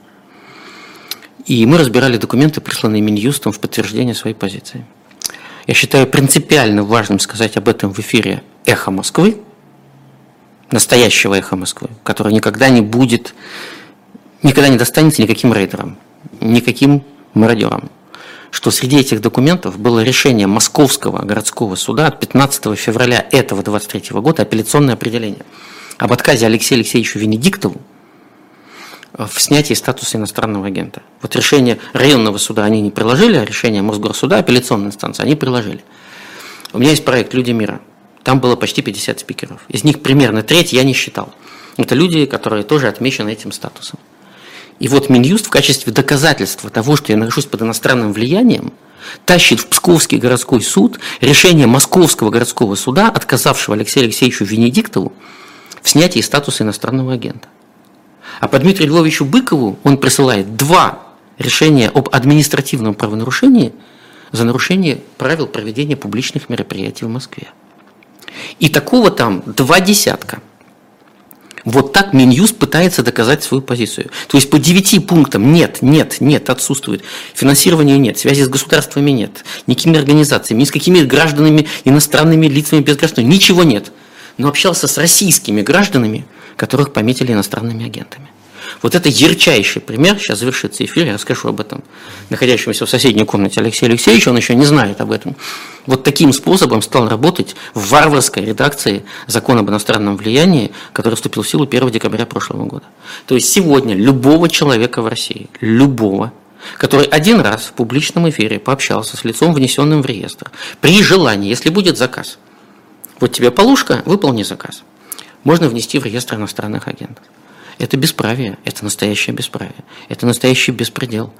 И мы разбирали документы, присланные Минюстом в подтверждение своей позиции. Я считаю принципиально важным сказать об этом в эфире эхо Москвы, настоящего эхо Москвы, которое никогда не будет, никогда не достанется никаким рейдерам, никаким мародерам, что среди этих документов было решение Московского городского суда от 15 февраля этого 23 года, апелляционное определение об отказе Алексею Алексеевичу Венедиктову в снятии статуса иностранного агента. Вот решение районного суда они не приложили, а решение Мосгорсуда, апелляционной инстанции, они приложили. У меня есть проект «Люди мира», там было почти 50 спикеров. Из них примерно треть я не считал. Это люди, которые тоже отмечены этим статусом. И вот Минюст в качестве доказательства того, что я нахожусь под иностранным влиянием, тащит в Псковский городской суд решение Московского городского суда, отказавшего Алексею Алексеевичу Венедиктову в снятии статуса иностранного агента. А по Дмитрию Львовичу Быкову он присылает два решения об административном правонарушении за нарушение правил проведения публичных мероприятий в Москве. И такого там два десятка. Вот так Минюст пытается доказать свою позицию. То есть по девяти пунктам нет, нет, нет, отсутствует. Финансирования нет, связи с государствами нет, никакими организациями, ни с какими гражданами, иностранными лицами без граждан, ничего нет. Но общался с российскими гражданами, которых пометили иностранными агентами. Вот это ярчайший пример, сейчас завершится эфир, я расскажу об этом находящемуся в соседней комнате Алексея Алексеевича, он еще не знает об этом. Вот таким способом стал работать в варварской редакции закона об иностранном влиянии, который вступил в силу 1 декабря прошлого года. То есть сегодня любого человека в России, любого, который один раз в публичном эфире пообщался с лицом, внесенным в реестр, при желании, если будет заказ, вот тебе полушка, выполни заказ, можно внести в реестр иностранных агентов. Это бесправие, это настоящее бесправие, это настоящий беспредел.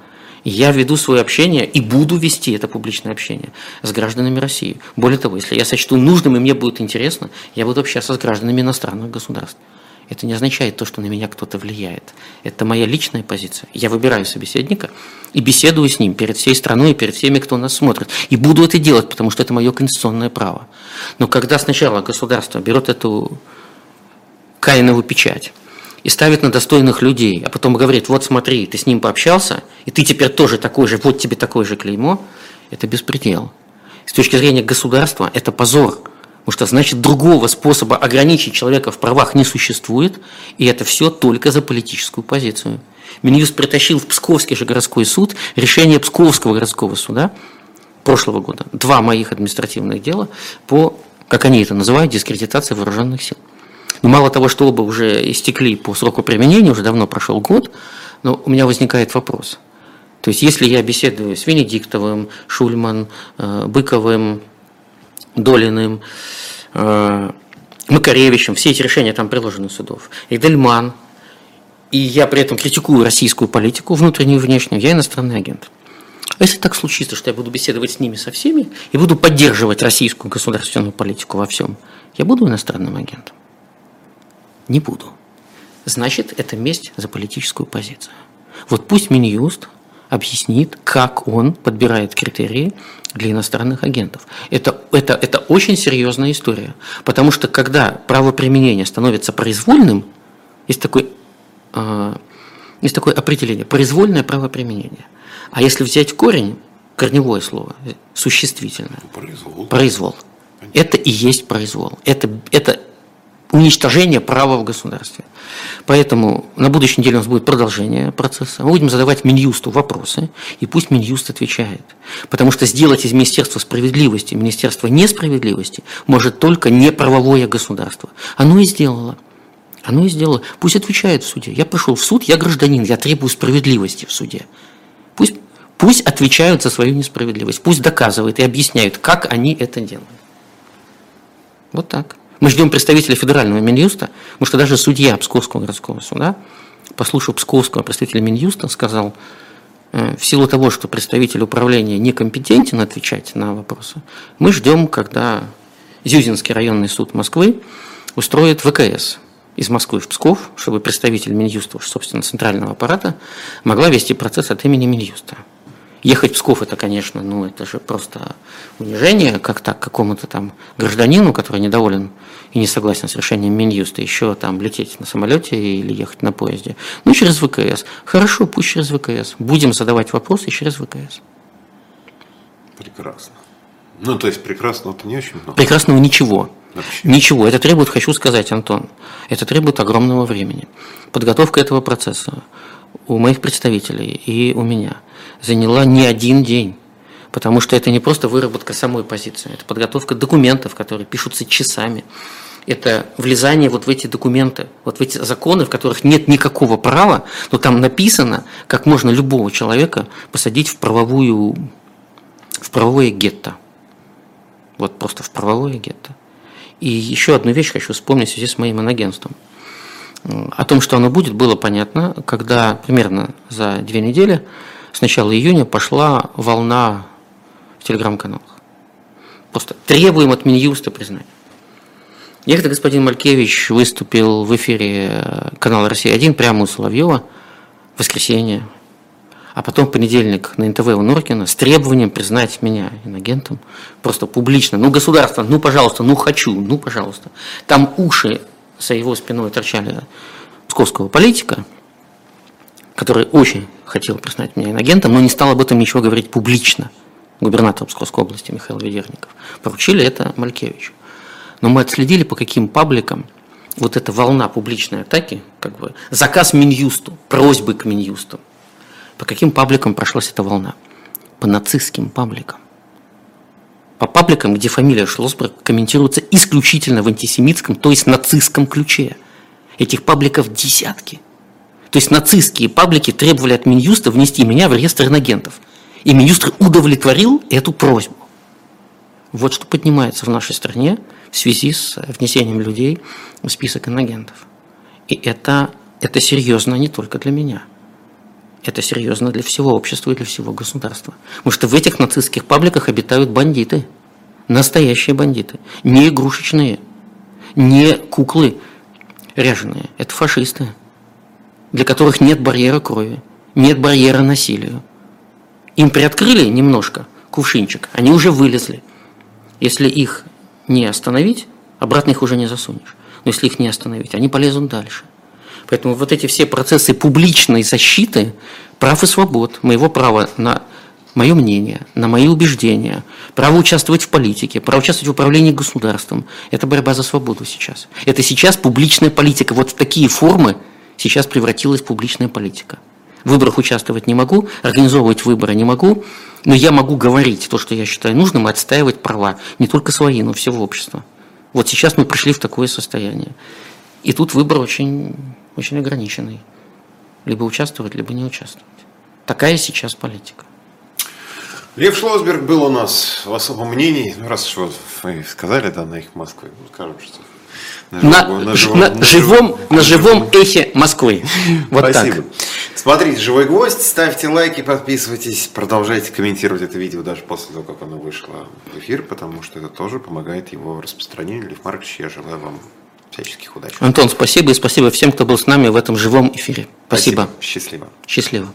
Я веду свое общение и буду вести это публичное общение с гражданами России. Более того, если я сочту нужным и мне будет интересно, я буду общаться с гражданами иностранных государств. Это не означает то, что на меня кто-то влияет. Это моя личная позиция. Я выбираю собеседника и беседую с ним перед всей страной и перед всеми, кто нас смотрит. И буду это делать, потому что это мое конституционное право. Но когда сначала государство берет эту Каинову печать, и ставит на достойных людей, а потом говорит, вот смотри, ты с ним пообщался, и ты теперь тоже такой же, вот тебе такое же клеймо, это беспредел. С точки зрения государства это позор, потому что значит другого способа ограничить человека в правах не существует, и это все только за политическую позицию. Минюст притащил в Псковский же городской суд решение Псковского городского суда прошлого года. Два моих административных дела по, как они это называют, дискредитации вооруженных сил. Но мало того, что оба уже истекли по сроку применения, уже давно прошел год, но у меня возникает вопрос. То есть, если я беседую с Венедиктовым, Шульман, э, Быковым, Долиным, э, Макаревичем, все эти решения там приложены судов, и Дельман, и я при этом критикую российскую политику, внутреннюю и внешнюю, я иностранный агент. А если так случится, что я буду беседовать с ними со всеми и буду поддерживать российскую государственную политику во всем, я буду иностранным агентом не буду. Значит, это месть за политическую позицию. Вот пусть Минюст объяснит, как он подбирает критерии для иностранных агентов. Это, это, это очень серьезная история. Потому что когда правоприменение становится произвольным, есть, такой, э, есть такое определение – произвольное правоприменение. А если взять корень корневое слово, существительное. Произвол. Произвол. Это и есть произвол. Это, это уничтожение права в государстве. Поэтому на будущей неделе у нас будет продолжение процесса. Мы будем задавать Минюсту вопросы, и пусть Минюст отвечает. Потому что сделать из Министерства справедливости Министерство несправедливости может только неправовое государство. Оно и сделало. Оно и сделало. Пусть отвечает в суде. Я пришел в суд, я гражданин, я требую справедливости в суде. Пусть, пусть отвечают за свою несправедливость, пусть доказывают и объясняют, как они это делают. Вот так. Мы ждем представителя федерального Минюста, потому что даже судья Псковского городского суда, послушав Псковского представителя Минюста, сказал, э, в силу того, что представитель управления некомпетентен отвечать на вопросы, мы ждем, когда Зюзинский районный суд Москвы устроит ВКС из Москвы в Псков, чтобы представитель Минюста, собственно, центрального аппарата, могла вести процесс от имени Минюста. Ехать в Псков это, конечно, ну это же просто унижение, как так какому-то там гражданину, который недоволен и не согласен с решением Минюста, еще там лететь на самолете или ехать на поезде. Ну, через ВКС. Хорошо, пусть через ВКС. Будем задавать вопросы через ВКС. Прекрасно. Ну, то есть прекрасного-то не очень много. Прекрасного ничего. Вообще. Ничего. Это требует, хочу сказать, Антон, это требует огромного времени. Подготовка этого процесса у моих представителей и у меня заняла не один день. Потому что это не просто выработка самой позиции, это подготовка документов, которые пишутся часами. Это влезание вот в эти документы, вот в эти законы, в которых нет никакого права, но там написано, как можно любого человека посадить в правовую, в правовое гетто. Вот просто в правовое гетто. И еще одну вещь хочу вспомнить в связи с моим инагентством. О том, что оно будет, было понятно, когда примерно за две недели с начала июня пошла волна в телеграм-каналах. Просто требуем от Минюста признания. Некто господин Малькевич выступил в эфире канала «Россия-1» прямо у Соловьева в воскресенье, а потом в понедельник на НТВ у Норкина с требованием признать меня инагентом, просто публично. Ну, государство, ну, пожалуйста, ну, хочу, ну, пожалуйста. Там уши за его спиной торчали псковского политика, который очень хотел признать меня инагентом, но не стал об этом ничего говорить публично. Губернатор Псковской области Михаил Ведерников. Поручили это Малькевичу. Но мы отследили, по каким пабликам вот эта волна публичной атаки, как бы заказ Минюсту, просьбы к Минюсту, по каким пабликам прошлась эта волна? По нацистским пабликам. По пабликам, где фамилия Шлосберг комментируется исключительно в антисемитском, то есть нацистском ключе. Этих пабликов десятки. То есть нацистские паблики требовали от Минюста внести меня в реестр инагентов. И Минюст удовлетворил эту просьбу. Вот что поднимается в нашей стране в связи с внесением людей в список инагентов. И это, это серьезно не только для меня – это серьезно для всего общества и для всего государства. Потому что в этих нацистских пабликах обитают бандиты. Настоящие бандиты. Не игрушечные. Не куклы ряженые. Это фашисты. Для которых нет барьера крови. Нет барьера насилию. Им приоткрыли немножко кувшинчик. Они уже вылезли. Если их не остановить, обратно их уже не засунешь. Но если их не остановить, они полезут дальше. Поэтому вот эти все процессы публичной защиты прав и свобод, моего права на мое мнение, на мои убеждения, право участвовать в политике, право участвовать в управлении государством. Это борьба за свободу сейчас. Это сейчас публичная политика. Вот в такие формы сейчас превратилась публичная политика. В выборах участвовать не могу, организовывать выборы не могу, но я могу говорить то, что я считаю нужным, и отстаивать права не только свои, но всего общества. Вот сейчас мы пришли в такое состояние. И тут выбор очень очень ограниченный. Либо участвовать, либо не участвовать. Такая сейчас политика. Лев Шлосберг был у нас в особом мнении. Ну, раз что вы сказали, да, на их Москве, ну, скажем, что на, на, на, живом, на, живом, на живом эхе Москвы. Вот Спасибо. Так. Смотрите «Живой гвоздь», ставьте лайки, подписывайтесь, продолжайте комментировать это видео даже после того, как оно вышло в эфир, потому что это тоже помогает его распространению. Лев Маркович, я желаю вам всяческих удач. Антон, спасибо и спасибо всем, кто был с нами в этом живом эфире. Спасибо. спасибо. Счастливо. Счастливо.